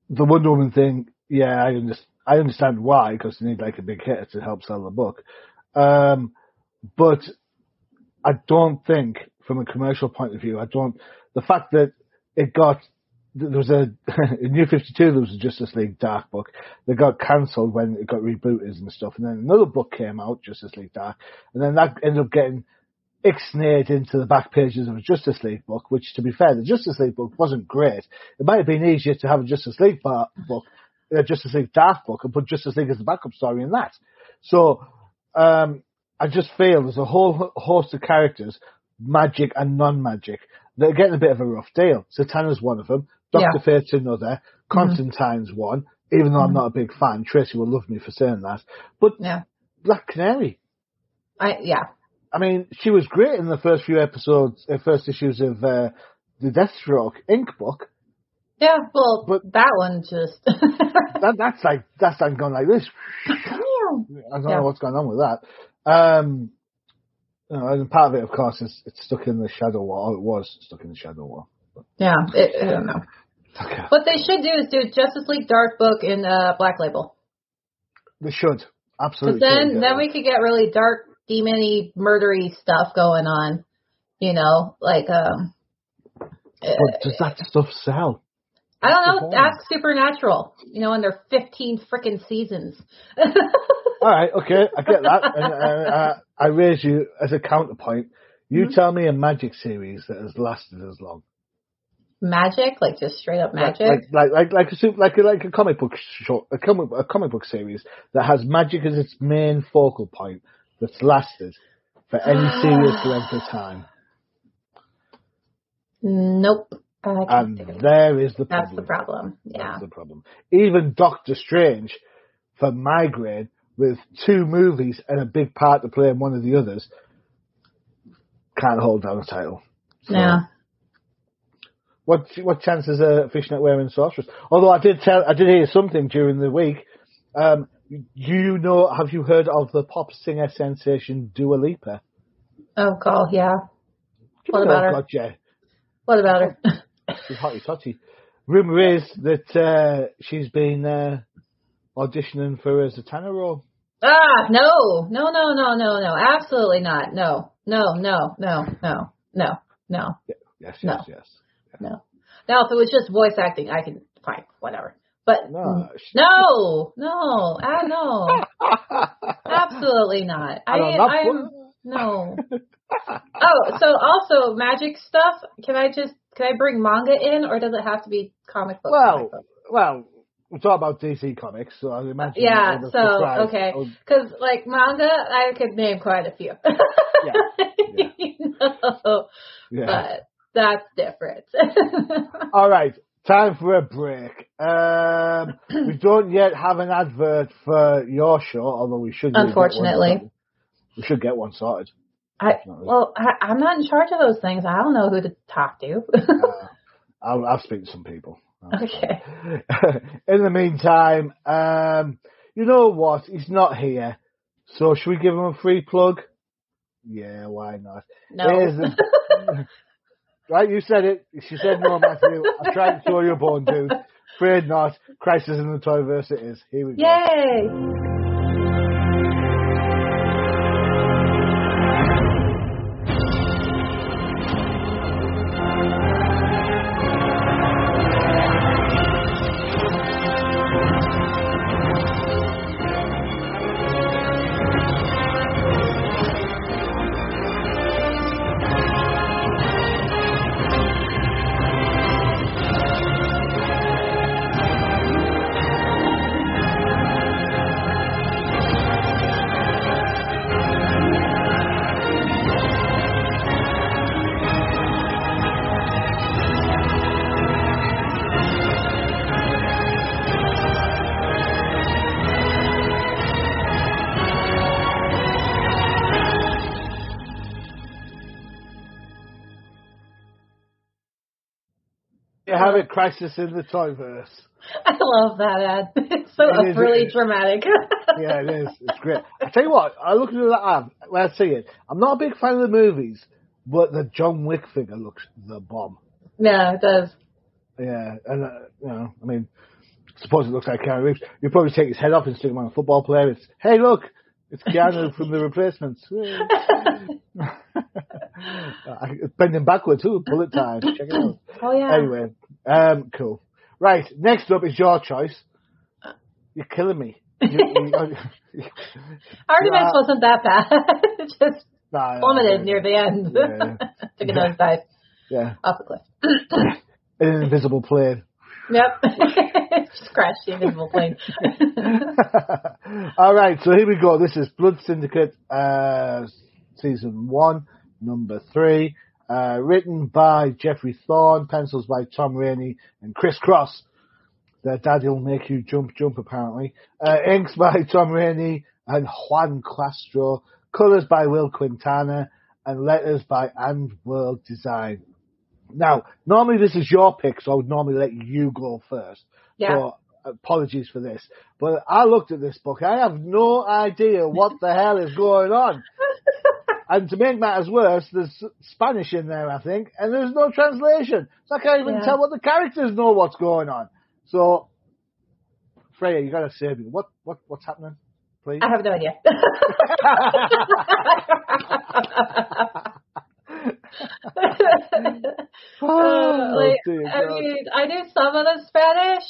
the Wonder Woman thing, yeah, I understand. I understand why because they need like a big hitter to help sell the book. Um, but I don't think, from a commercial point of view, I don't. The fact that it got there was a New Fifty Two there was a Justice League Dark book that got cancelled when it got rebooted and stuff, and then another book came out, Justice League Dark, and then that ended up getting ixnayed into the back pages of a Justice League book, which to be fair, the Justice League book wasn't great. It might have been easier to have a Justice League bar- book, a Justice League Dark book, and put Justice League as the backup story in that. So, um, I just feel there's a whole host of characters, magic and non-magic, that are getting a bit of a rough deal. Zatanna's one of them, Doctor Yeah. Fate's another, Constantine's one, even though I'm not a big fan. Tracy will love me for saying that. But yeah. Black Canary, I, yeah. I mean, she was great in the first few episodes, uh, first issues of uh, the Deathstroke Inc. book. Yeah, well, But- that one just. That, that's like that's like going like this. I don't Yeah. know what's going on with that. Um, you know, and part of it, of course, is it's stuck in the Shadow War. Oh, it was stuck in the Shadow War. Yeah, it, I don't know. Okay. What they should do is do Justice League Dark Book in uh, Black Label. They should Because absolutely. then, should, yeah. then we could get really dark, demony, murdery stuff going on. You know, like um, But does that stuff sell? I don't know. Ask Supernatural. You know, in their fifteen freaking seasons. All right, okay, I get that, and uh, uh, I raise you as a counterpoint. You Mhm. tell me a magic series that has lasted as long. Magic, like just straight up magic. Like like like like a sup- like a, like a comic book short, a comic a comic book series that has magic as its main focal point that's lasted for any ah. serious length of time. nope. And think of it. there is the problem. That's the problem. Yeah. That's the problem. Even Doctor Strange, for migraine, with two movies and a big part to play in one of the others, can't hold down a title. So, Yeah. What what chances are fishnet wearing sorceress? Although I did tell, I did hear something during the week. Um, you know, have you heard of the pop singer sensation Dua Lipa? Oh god, yeah. What about her? God, yeah. What about her? She's hotty totty. Rumor is that uh, she's been uh, auditioning for a Zatanna role. ah, no, no, no, no, no, no, absolutely not. No, no, no, no, no, no, no, Yes, No. yes, yes. No. Now, if it was just voice acting, I can fine, whatever. But No, no, no, no, absolutely not. I, I don't I'm, no. Oh, so also magic stuff. Can I just can I bring manga in, or does it have to be comic book? Well, comic book? well, we're talking about DC Comics, so I imagine. Yeah, so, okay. Because like manga, I could name quite a few. yeah. You know, yeah. But that's different. All right, time for a break. Um, we don't yet have an advert for your show, although we should. Unfortunately. we should get one sorted. I, well, I, I'm not in charge of those things. I don't know who to talk to. Uh, I'll, I'll speak to some people. okay. In the meantime, um, you know what? He's not here, so should we give him a free plug? Yeah, why not? No. Right, you said it. She said no, Matthew. I tried to throw you a bone, dude. Afraid not. Crisis in the Toyverse it is. Here we go. Yay! Crisis in the Toyverse. I love that ad. It's so It is, really it dramatic. Yeah, it is. It's great. I tell you what, I look at that ad when I see it. I'm not a big fan of the movies, but the John Wick figure looks the bomb. Yeah, it does. Yeah, and uh, you know, I mean, suppose it looks like Keanu Reeves. You probably take his head off and stick him on a football player. It's hey, look, it's Keanu from the replacements. bending backwards too. Bullet time. Check it out. Oh yeah. Anyway, um, cool. Right, next up is your choice. You're killing me. You, you, Arguments Yeah. wasn't that bad. It just nah, plummeted near the end. Yeah. Took a nosedive Yeah, off the cliff. an invisible plane. Yep. crashed the invisible plane. All right, so here we go. This is Blood Syndicate, uh, season one, number three, uh, written by Geoffrey Thorne, pencils by Tom Raney and ChrisCross. Their daddy will make you jump, jump, apparently. Uh, inks by Tom Raney and Juan Castro, colors by Will Quintana, and letters by And World Design. Now, normally this is your pick, so I would normally let you go first. Yeah. So apologies for this. But I looked at this book. I have no idea what the hell is going on. And to make matters worse, there's Spanish in there, I think, and there's no translation. So I can't even Yeah. tell what the characters know what's going on. So, Freya, you gotta save me. What, what, what's happening, please? I have no idea. Uh, like, dear I God. mean, I do some of the Spanish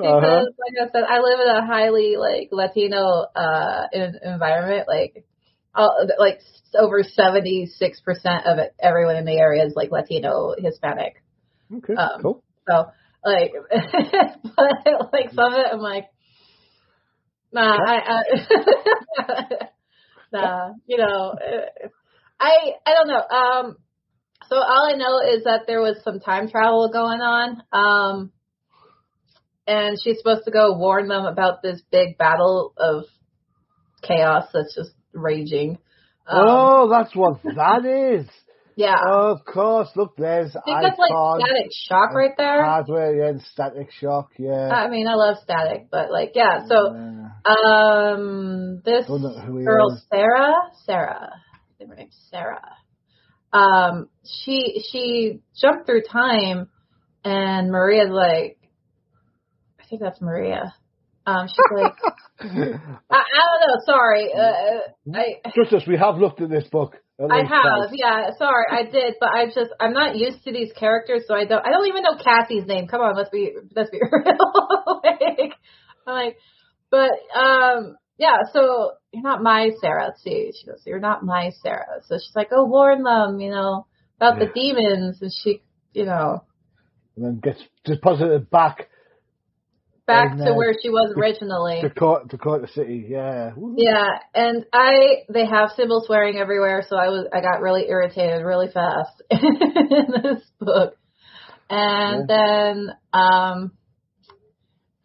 because, Uh-huh. like I said, I live in a highly like Latino uh in, environment. Like, all, like over seventy six percent of it, everyone in the area is like Latino, Hispanic. Okay, um, cool. So, like, but like some of it, I'm like, nah, I, I nah, you know, uh, I, I don't know. Um, so all I know is that there was some time travel going on. Um, and she's supposed to go warn them about this big battle of chaos that's just raging. Um, oh, that's what that is. yeah. Of course, look, there's I think that's like static shock right there. hardware, yeah, and static shock, yeah. I mean, I love static, but like, yeah. So, Yeah. um, this Don't know who he girl is. Sarah, Sarah, I think her name's Sarah. Um, she she jumped through time, and Maria's like, I think that's Maria. Um, she's like, I, I don't know. Sorry, uh, I Justus, we have looked at this book. at I have, twice. yeah. Sorry, I did, but I just I'm not used to these characters, so I don't I don't even know Cassie's name. Come on, let's be let's be real. like, I'm like, but um, yeah. So you're not my Sarah. Let's see. She goes, you're not my Sarah. So she's like, oh, warn them, you know, about the demons, and she, you know, And then gets deposited back back And, to uh, where she was originally. to Dakota, Dakota City, yeah. Woo. Yeah, and I they have symbol swearing everywhere, so I was I got really irritated really fast in this book. And then um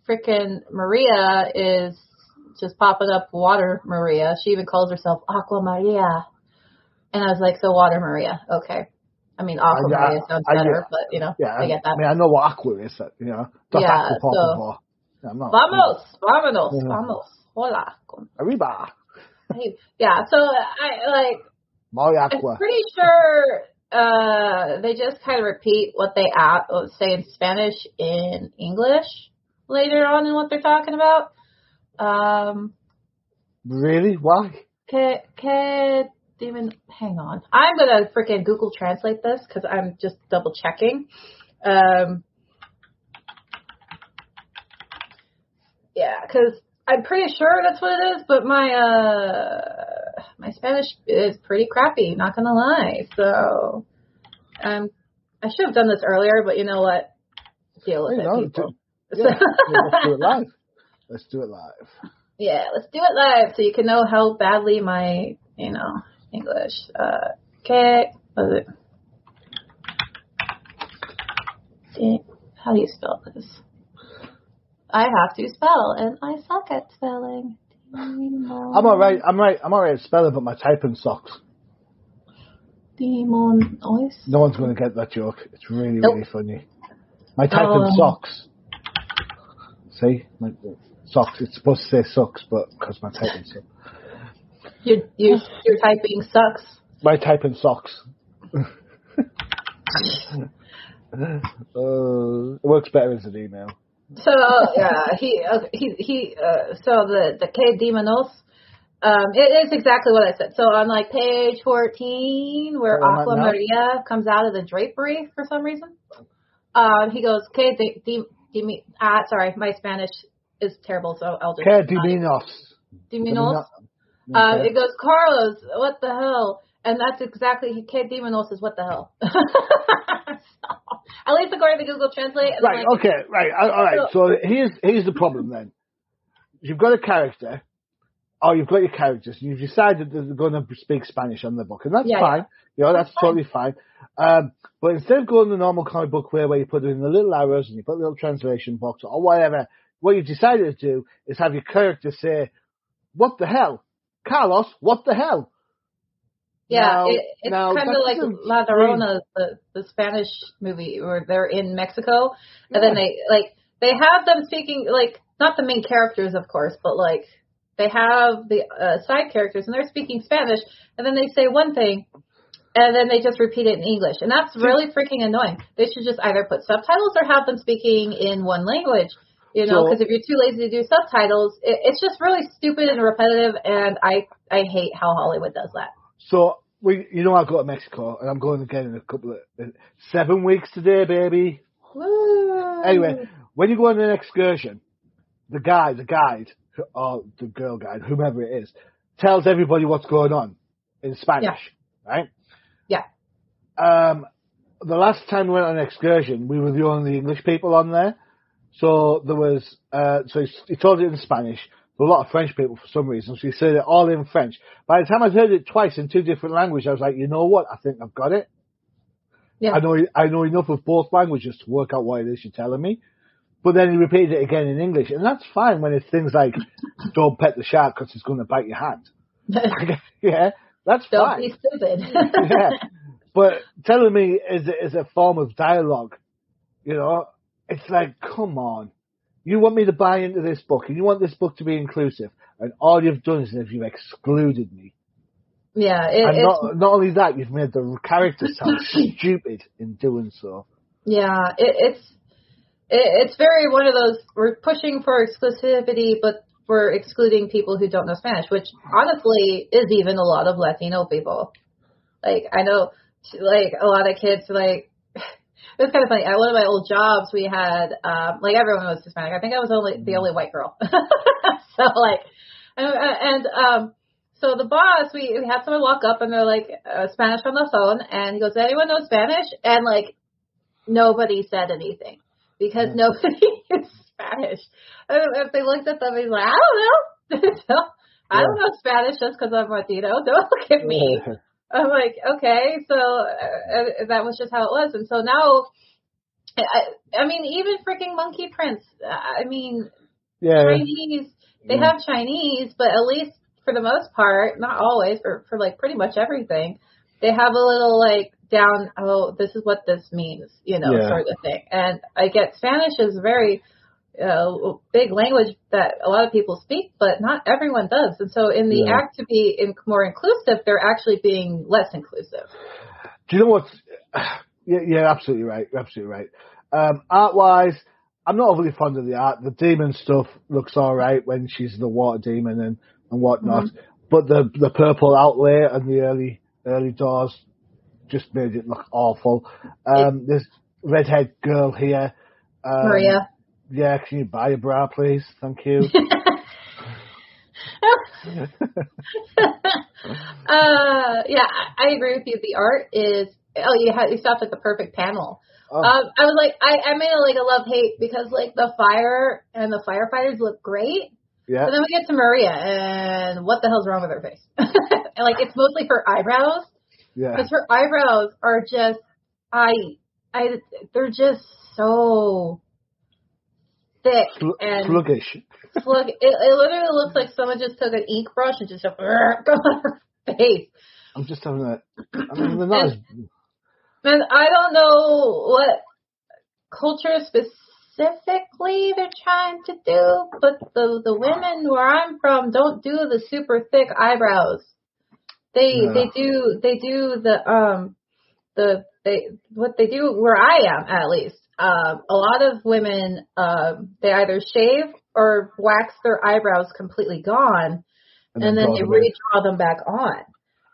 frickin' Maria is just popping up water Maria. She even calls herself Aqua Maria. And I was like, so water Maria, okay. I mean Aqua I- I- Maria sounds I- better, but you know, Yeah, I get that. I mean, I know what Aqua is, you know. That's Yeah, Aqua so-. Yeah, I'm not. Vamos, vámonos, Yeah. vamos. Hola. Arriba. Yeah, so I like My I'm Aqua. pretty sure uh, they just kind of repeat what they a- uh, say in Spanish in English later on in what they're talking about. Um, Really? Why? que, que demon, hang on. I'm gonna freaking Google Translate this because I'm just double checking. Um, yeah, because I'm pretty sure that's what it is, but my uh my Spanish is pretty crappy. Not gonna lie. So, um, I should have done this earlier, but you know what? Deal with it, no, people. Yeah, let's do it live. Let's do it live. Yeah, let's do it live so you can know how badly my, you know, English. Uh, okay, what is it? See, how do you spell this? I have to spell, and I suck at spelling. Demon. I'm alright. I'm right. I'm alright at spelling, but my typing sucks. Demon noise. No one's going to get that joke. It's really, Nope. really funny. My typing Um, sucks. See, my socks. It's supposed to say sucks, but because my typing sucks. Your your your typing sucks. My typing sucks. uh, it works better as an email. So yeah, he uh, he he. Uh, so the the K Demonos. Um, it is exactly what I said. So on like page fourteen, where Oh, Aqua. Maria comes out of the drapery for some reason, um, he goes K de, de, de, ah sorry, my Spanish is terrible, so I'll just Que Divinos. Demonos. Uh, it goes Carlos, what the hell? And that's exactly K Demonos is what the hell. At least according to Google Translate. Right, like, okay, right, all right. So here's here's the problem then. You've got a character, or you've got your characters, and you've decided that they're going to speak Spanish on the book, and that's Yeah, fine. You know, that's That's totally fine. Um, but instead of going the normal comic book way, where you put it in the little arrows and you put a little translation box or whatever, what you've decided to do is have your character say, "What the hell, Carlos? What the hell?" Yeah, Now- it, it's now kind of like La Llorona, the the Spanish movie where they're in Mexico, and then they like they have them speaking like not the main characters, of course, but like they have the uh, side characters and they're speaking Spanish, and then they say one thing, and then they just repeat it in English, and that's really freaking annoying. They should just either put subtitles or have them speaking in one language. You know, So- because if you're too lazy to do subtitles, it, it's just really stupid and repetitive, and I I hate how Hollywood does that. So we, you know, I go to Mexico, and I'm going again in a couple of seven weeks today, baby. Woo. Anyway, when you go on an excursion, the guy, the guide, or the girl guide, whomever it is, tells everybody what's going on in Spanish, right? Yeah. Um, the last time we went on an excursion, we were the only English people on there. So there was, uh, so he, told it in Spanish. There were a lot of French people for some reason, so he said it all in French. By the time I'd heard it twice in two different languages, I was like, you know what? I think I've got it. Yeah. I know I know enough of both languages to work out what it is you're telling me. But then he repeated it again in English, and that's fine when it's things like "Don't pet the shark because it's going to bite your hand." yeah, that's Don't fine. be stupid. yeah, but telling me is is a form of dialogue. You know, it's like, come on, you want me to buy into this book, and you want this book to be inclusive, and all you've done is you've excluded me. yeah, it, And not not only that, you've made the characters sound stupid in doing so. yeah, it, it's it, it's very one of those we're pushing for exclusivity, but we're excluding people who don't know Spanish, which honestly is even a lot of Latino people. Like I know, like a lot of kids like. It was kind of funny. At one of my old jobs, we had um, like everyone was Hispanic. I think I was only the only white girl. so like, and, and um, so the boss, we, we had someone walk up and they're like uh, Spanish on the phone, and he goes, "Does anyone know Spanish?" And like nobody said anything because Yeah. nobody is Spanish. And if they looked at them, he's like, "I don't know." so, I don't know Spanish just because I'm Latino. Don't look at me. I'm like, okay, so uh, uh, that was just how it was, and so now, I, I mean, even freaking Monkey Prince. uh, I mean, yeah, Chinese. They Yeah. have Chinese, but at least for the most part, not always, for for like pretty much everything, they have a little like down. Oh, this is what this means, you know, Yeah. sort of thing. And I get Spanish is very uh, big language that a lot of people speak, but not everyone does. And so, in the Yeah. act to be in, more inclusive, they're actually being less inclusive. Do you know what? Yeah, yeah, absolutely right. Absolutely right. Um, art wise, I'm not overly fond of the art. The demon stuff looks all right when she's the water demon and, and whatnot. But the the purple outlay and the early early doors just made it look awful. Um, this redhead girl here. Um, Maria. Yeah, can you buy a bra, please? Thank you. uh, yeah, I, agree with you. The art is oh, you had you stopped at the perfect panel. Oh, Um, I was like, I, I made it like a love hate because like the fire and the firefighters look great, yeah. but then we get to Maria and what the hell's wrong with her face? and like it's mostly her eyebrows Yeah. because her eyebrows are just I I they're just so thick Sl- and sluggish. Look, it, it literally looks like someone just took an ink brush and just go on her face. I'm just having that. I mean, as. And I don't know what culture specifically they're trying to do, but the the women where I'm from don't do the super thick eyebrows. They No. they do they do the um the they what they do where I am at least. Um, a lot of women um, they either shave or wax their eyebrows completely gone, and, and then, then they redraw them back on.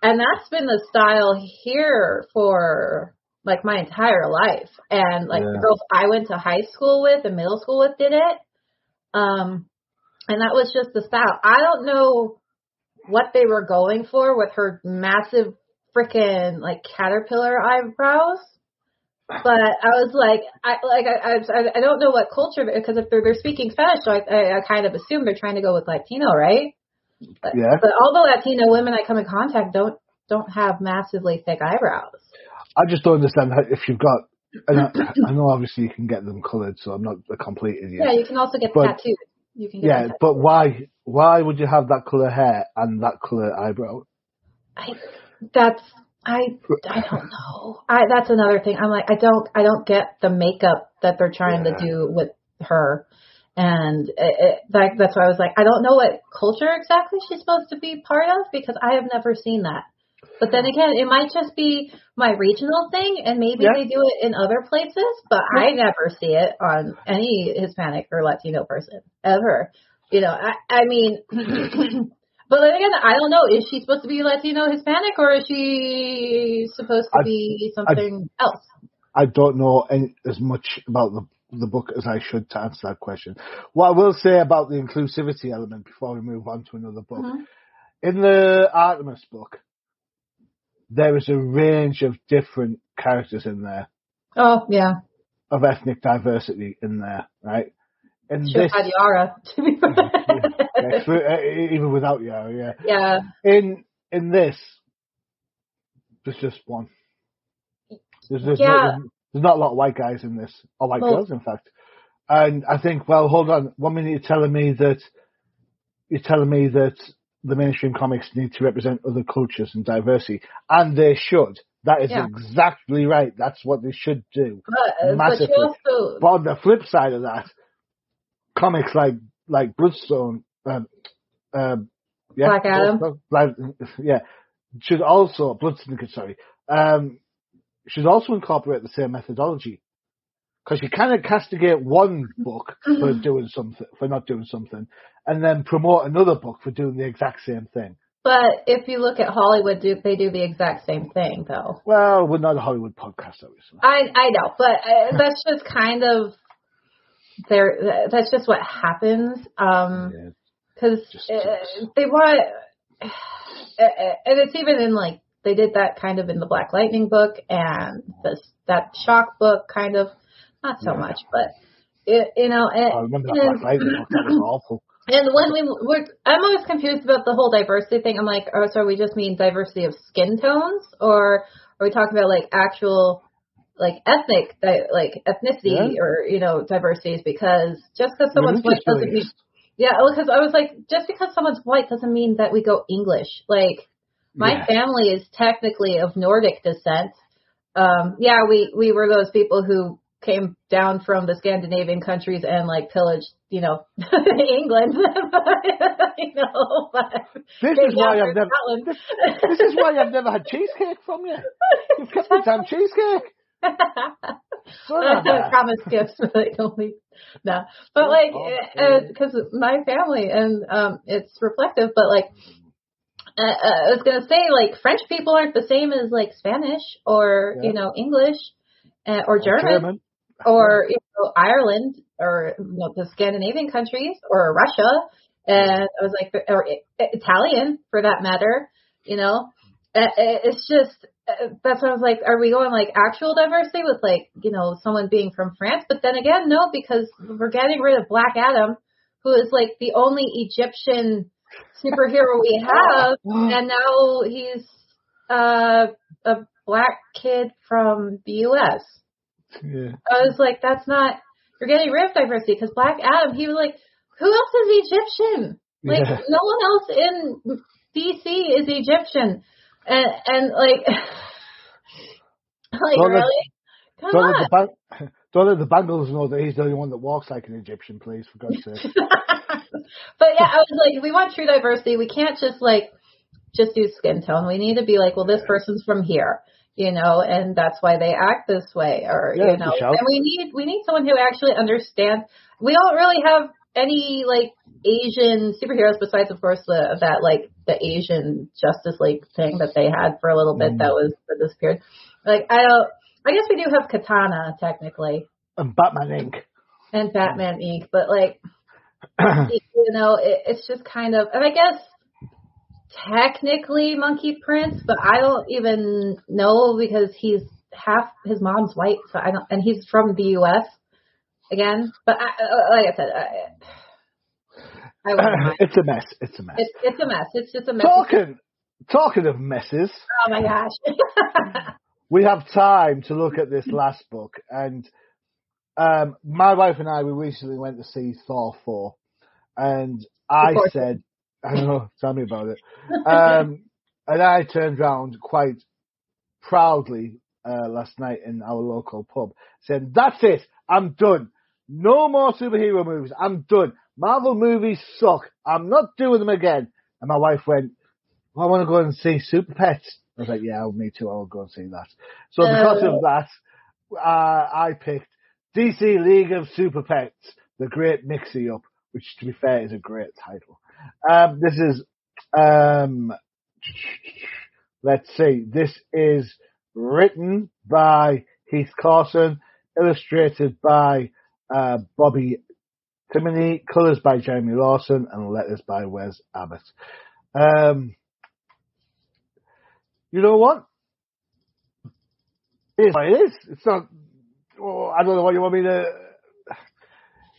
And that's been the style here for like my entire life. And like yeah. the girls I went to high school with and middle school with did it. Um, and that was just the style. I don't know what they were going for with her massive freaking like caterpillar eyebrows. But I was like, I like I I, I don't know what culture because if they're they're speaking Spanish, so I, I I kind of assume they're trying to go with Latino, right? But, yeah. But all the Latino women I come in contact don't don't have massively thick eyebrows. I just don't understand how, if you've got. And I, I know obviously you can get them coloured, so I'm not a complete idiot. Yeah, you can also get but, tattoos. You can get yeah, but why why would you have that colour hair and that colour eyebrow? I that's I I don't know. I that's another thing. I'm like I don't I don't get the makeup that they're trying yeah. to do with her. And it, it, that, that's why I was like, I don't know what culture exactly she's supposed to be part of because I have never seen that. But then again, it might just be my regional thing, and maybe yeah. they do it in other places, but I never see it on any Hispanic or Latino person ever. You know, I, I mean, but then again, I don't know. Is she supposed to be Latino Hispanic, or is she supposed to I, be something I, else? I don't know any, as much about the the book as I should to answer that question. What I will say about the inclusivity element before we move on to another book. Mm-hmm. In the Artemis book, there is a range of different characters in there. Oh, yeah. Of ethnic diversity in there, right? In Should this, had Yara, to be yeah, yeah, uh, even without Yara, yeah. Yeah. In in this, there's just one. There's, there's yeah. Not, there's not a lot of white guys in this, or white well, girls, in fact. And I think, well, hold on. One minute you're telling me that you're telling me that the mainstream comics need to represent other cultures and diversity, and they should. That is yeah. exactly right. That's what they should do. But, massively. But, also... but, on the flip side of that, comics like like Bloodstone, um, um, yeah, Black Adam, like, yeah, should also Blood Syndicate. Sorry, um, should also incorporate the same methodology because you kind of castigate one book for mm-hmm. doing something, for not doing something, and then promote another book for doing the exact same thing. But if you look at Hollywood, do they do the exact same thing though? Well, we're not a Hollywood podcast, obviously. I I know, but uh, that's just kind of there. That's just what happens. Um, because yeah, uh, they want, uh, and it's even in like they did that kind of in the Black Lightning book and this that Shock book, kind of not so yeah. much, but it, you know. And, I remember that and, Black Lightning book. That was awful. And when we were, I'm always confused about the whole diversity thing. I'm like, oh, so we just mean diversity of skin tones, or are we talking about like actual, like ethnic, like ethnicity, yeah. or you know, diversities? Because just because someone's white doesn't mean, yeah, because I was like, just because someone's white doesn't mean that we go English. Like, my yeah. family is technically of Nordic descent. Um, yeah, we we were those people who came down from the Scandinavian countries and like pillaged, you know, England. you know, this is why I've never. This, this, is why I've never had cheesecake from you. You've kept me damn cheesecake. I promise gifts, but like only no. But like, because uh, my family and um, it's reflective. But like, uh, I was gonna say like French people aren't the same as like Spanish or yeah. you know English uh, or German. German or you know, Ireland or you know, the Scandinavian countries or Russia. And I was like, or Italian for that matter, you know, Uh, uh, it's just, uh, that's why I was like, are we going like actual diversity with like, you know, someone being from France? But then again, no, because we're getting rid of Black Adam, who is like the only Egyptian superhero we have. And now he's, uh, a black kid from the U.S. Yeah. I was like, that's not, you're getting rid of diversity because Black Adam, he was like, who else is Egyptian? Like, yeah. no one else in DC is Egyptian. And, and like, like, don't really? Let, Come don't on. Let the bang, don't let the Bangles know that he's the only one that walks like an Egyptian, please, for God's sake. but yeah, I was like, we want true diversity, we can't just like, just do skin tone. We need to be like, well, this person's from here you know, and that's why they act this way, or Yeah, you know, and we need we need someone who actually understands. We don't really have any like Asian superheroes besides, of course, the that like the Asian Justice League thing that they had for a little bit Mm. that was that disappeared. Like I don't. I guess we do have Katana technically And Batman Inc. and Batman Inc. But like, you know, it, it's just kind of, and I guess technically Monkey Prince, but I don't even know because he's half his mom's white, so I don't, and he's from the U.S. again. But I, uh, like I said, I, I wouldn't mind. it's a mess. It's a mess. It's it's a mess. It's just a mess. Talking talking of messes, Oh my gosh. we have time to look at this last book, and um, my wife and I we recently went to see Thor four, and I said, I don't know, tell me about it. Um, and I turned round quite proudly uh, last night in our local pub, saying, "That's it, I'm done. No more superhero movies. I'm done. Marvel movies suck. I'm not doing them again." And my wife went, "I want to go and see Super Pets." I was like, "Yeah, me too. I'll go and see that." So because Uh. of that, uh, I picked DC League of Super Pets, the Great Mxy-Up, which, to be fair, is a great title. Um, this is, um, let's see, this is written by Heath Corson, illustrated by uh, Bobby Timony, colours by Jeremy Lawson, and letters by Wes Abbott. Um, you know what? It is what it is. It's not. Oh, I don't know what you want me to.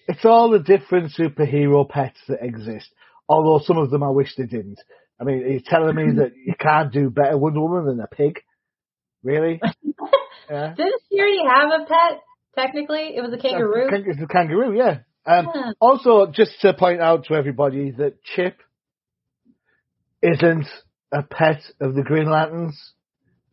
It's all the different superhero pets that exist. Although some of them I wish they didn't. I mean, are you telling me that you can't do better Wonder Woman than a pig? Really? Yeah. Didn't she already have a pet? Technically, it was a kangaroo. Kang- It's a kangaroo, yeah. Um, Yeah. Also, just to point out to everybody that Chip isn't a pet of the Green Lanterns.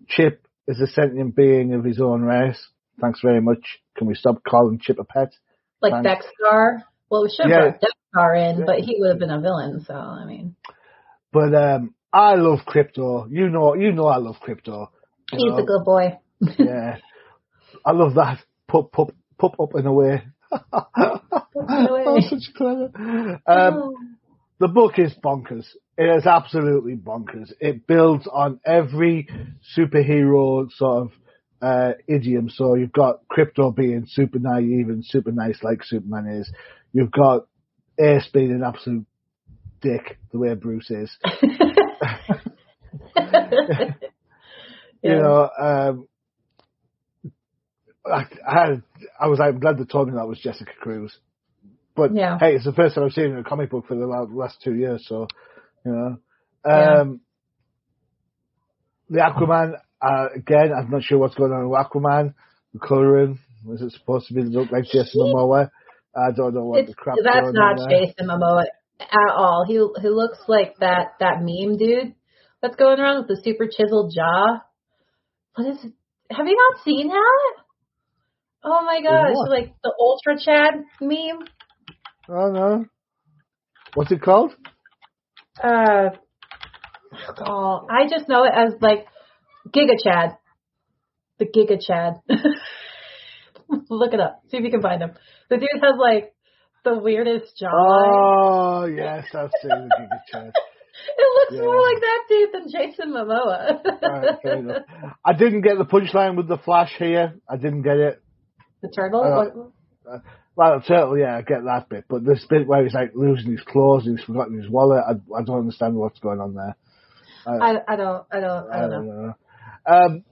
Chip is a sentient being of his own race. Thanks very much. Can we stop calling Chip a pet? like Thanks. Dexter. Well, we should have Yeah. brought Dexter in, Yeah. but he would have been a villain. So I mean, But um, I love Crypto. You know, you know I love Crypto. you he's know. a good boy. Yeah, I love that. Pup, pup, pup up and away. oh, such clever. Um, the book is bonkers. It is absolutely bonkers. It builds on every superhero sort of uh, idiom. So you've got Crypto being super naive and super nice like Superman is. You've got Ace being an absolute dick the way Bruce is. You know, um, I, I I was like, glad they told me that was Jessica Cruz. But Yeah. hey, it's the first time I've seen it in a comic book for the last two years, so you know. Yeah. Um, the Aquaman uh, again. I'm not sure what's going on with Aquaman. The coloring was it supposed to be look like Jason Momoa? I don't know what It's, the crap. that's not. Jason Momoa at all. He he looks like that that meme dude that's going around with the super chiseled jaw. What is it? Have you not seen that? Oh my gosh, what? like the Ultra Chad meme. Oh no. What's it called? Uh, oh, I just know it as like Giga Chad. The Giga Chad. Look it up. See if you can find him. The dude has like the weirdest jawline. Oh yes, I've seen the Giga Chad. It looks Yeah. more like that dude than Jason Momoa. Enough. I didn't get the punchline with the Flash here. I didn't get it. The turtle? Uh, What- Well, certainly, yeah, I get that bit, but this bit where he's like losing his clothes and he's forgotten his wallet, I, I don't understand what's going on there. I, I don't, I don't, I don't know. know. Um,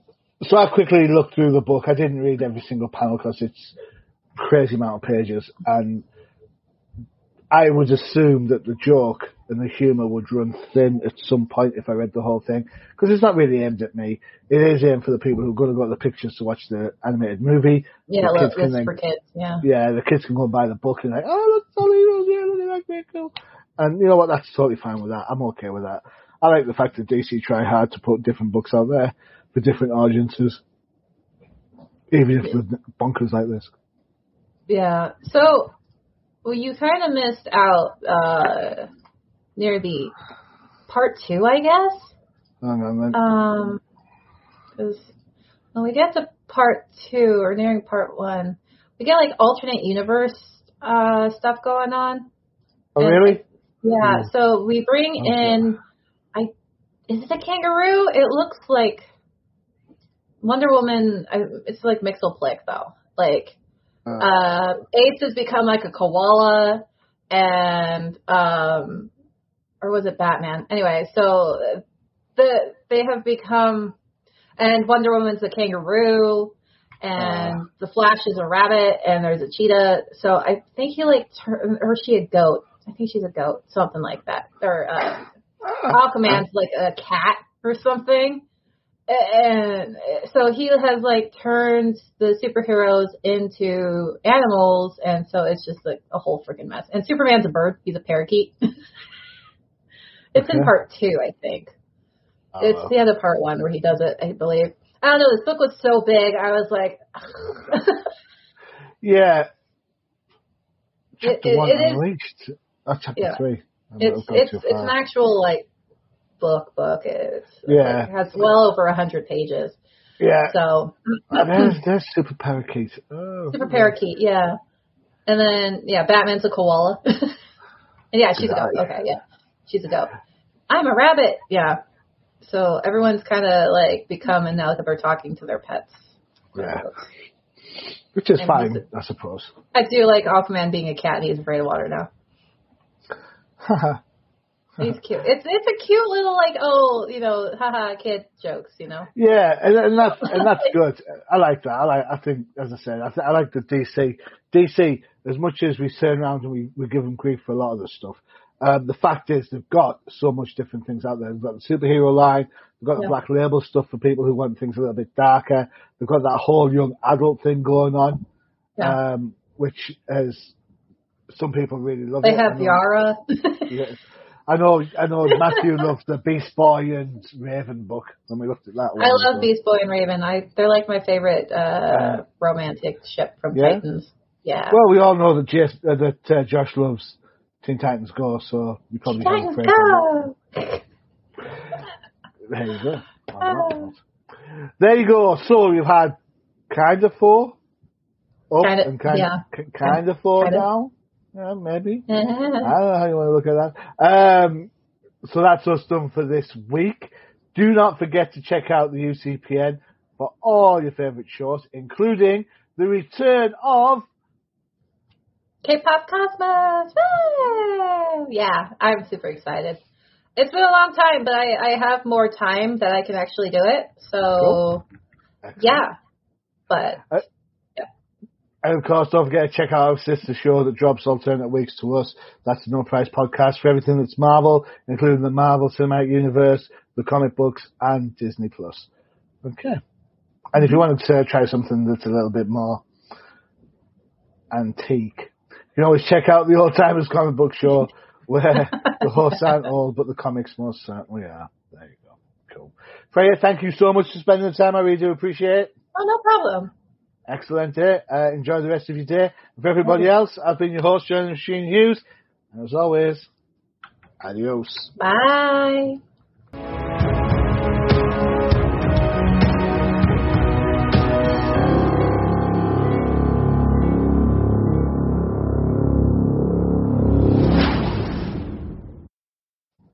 so I quickly looked through the book. I didn't read every single panel because it's crazy amount of pages, and I would assume that the joke and the humour would run thin at some point if I read the whole thing, because it's not really aimed at me. It is aimed for the people who are going to go to the pictures to watch the animated movie. Yeah, The kids can it's then- for kids. Yeah. yeah, the kids can go and buy the book and like, oh, look, Tommy Rose, yeah, look at that, cool. And you know what? That's totally fine with that. I'm okay with that. I like the fact that DC try hard to put different books out there for different audiences, even if they're bonkers like this. Yeah. So, well, you kind of missed out uh near the part two, I guess. Um, on, then. Um, 'cause- when we get to part two or nearing part one, we get like alternate universe uh stuff going on. Oh, And, really? Yeah. Hmm. So we bring Okay. in, I is it a kangaroo? It looks like Wonder Woman. I, it's like Mxyzptlk though. Like Uh, uh, Ace has become like a koala, and um, or was it Batman? Anyway, so the they have become, and Wonder Woman's a kangaroo, and the Flash is a rabbit, and there's a cheetah. So I think he like or is she a goat? I think she's a goat, something like that. Or uh, Aquaman's like a cat or something. And so he has like turned the superheroes into animals, and so it's just like a whole freaking mess. And Superman's a bird; he's a parakeet. it's in part two, I think. It's uh, the other part one where he does it, I believe. I don't know. This book was so big, I was like, yeah. It- Chapter it- one it is- unleashed. Oh, chapter Yeah. three. I'm it's it's it's an actual like book book. It's Yeah. it has well over a hundred pages. yeah. So oh, there's, there's super parakeet. Oh, Super parakeet, yeah. And then yeah, Batman's a koala. and yeah, she's a goat. Yeah. Okay, yeah, she's a goat. I'm a rabbit. Yeah. So everyone's kind of like become and now they're talking to their pets. Yeah. Which is And fine, he's I suppose. I do like Aquaman being a cat and he's afraid of water now. He's cute. It's it's a cute little like oh you know haha kid jokes you know. yeah, and, and that's and that's good. I like that. I like. I think, as I said, I, th- I like the DC. DC, as much as we turn around and we, we give them grief for a lot of this stuff, um, the fact is they've got so much different things out there. They've got the superhero line. They've got the Yeah. black label stuff for people who want things a little bit darker. They've got that whole young adult thing going on, Yeah. um, which is some people really love. They it. have Yara. Yeah. I know, I know Matthew loved the Beast Boy and Raven book when we looked at that one. I love Beast Boy and Raven. I they're like my favorite uh Yeah. romantic ship from Yeah? Titans. Yeah. Well, we all know that, Jas- uh, that uh, Josh loves Teen Titans Go, so you probably Titans go! There you go. There you go. So we've had kind of four up Kinda- and kind yeah. of kind of four Kinda. down. Yeah, maybe. I don't know how you want to look at that. Um, so that's us done for this week. Do not forget to check out the UCPN for all your favourite shows, including the return of K-pop Cosmos. Woo! Yeah, I'm super excited. It's been a long time, but I I have more time that I can actually do it. So yeah, but And of course, don't forget to check out our sister show that drops alternate weeks to us. That's the No Prize Podcast for everything that's Marvel, including the Marvel Cinematic Universe, the comic books, and Disney Plus. Okay. And if you wanted to try something that's a little bit more antique, you can always check out the Old Timers Comic Book Show, where the hosts aren't old, but the comics most certainly are. There you go. Cool. Freya, thank you so much for spending the time. I really do appreciate it. oh no problem. Excellent day. Uh, enjoy the rest of your day. For everybody else, I've been your host, Jonathan Machine Hughes. And as always, adios. Bye.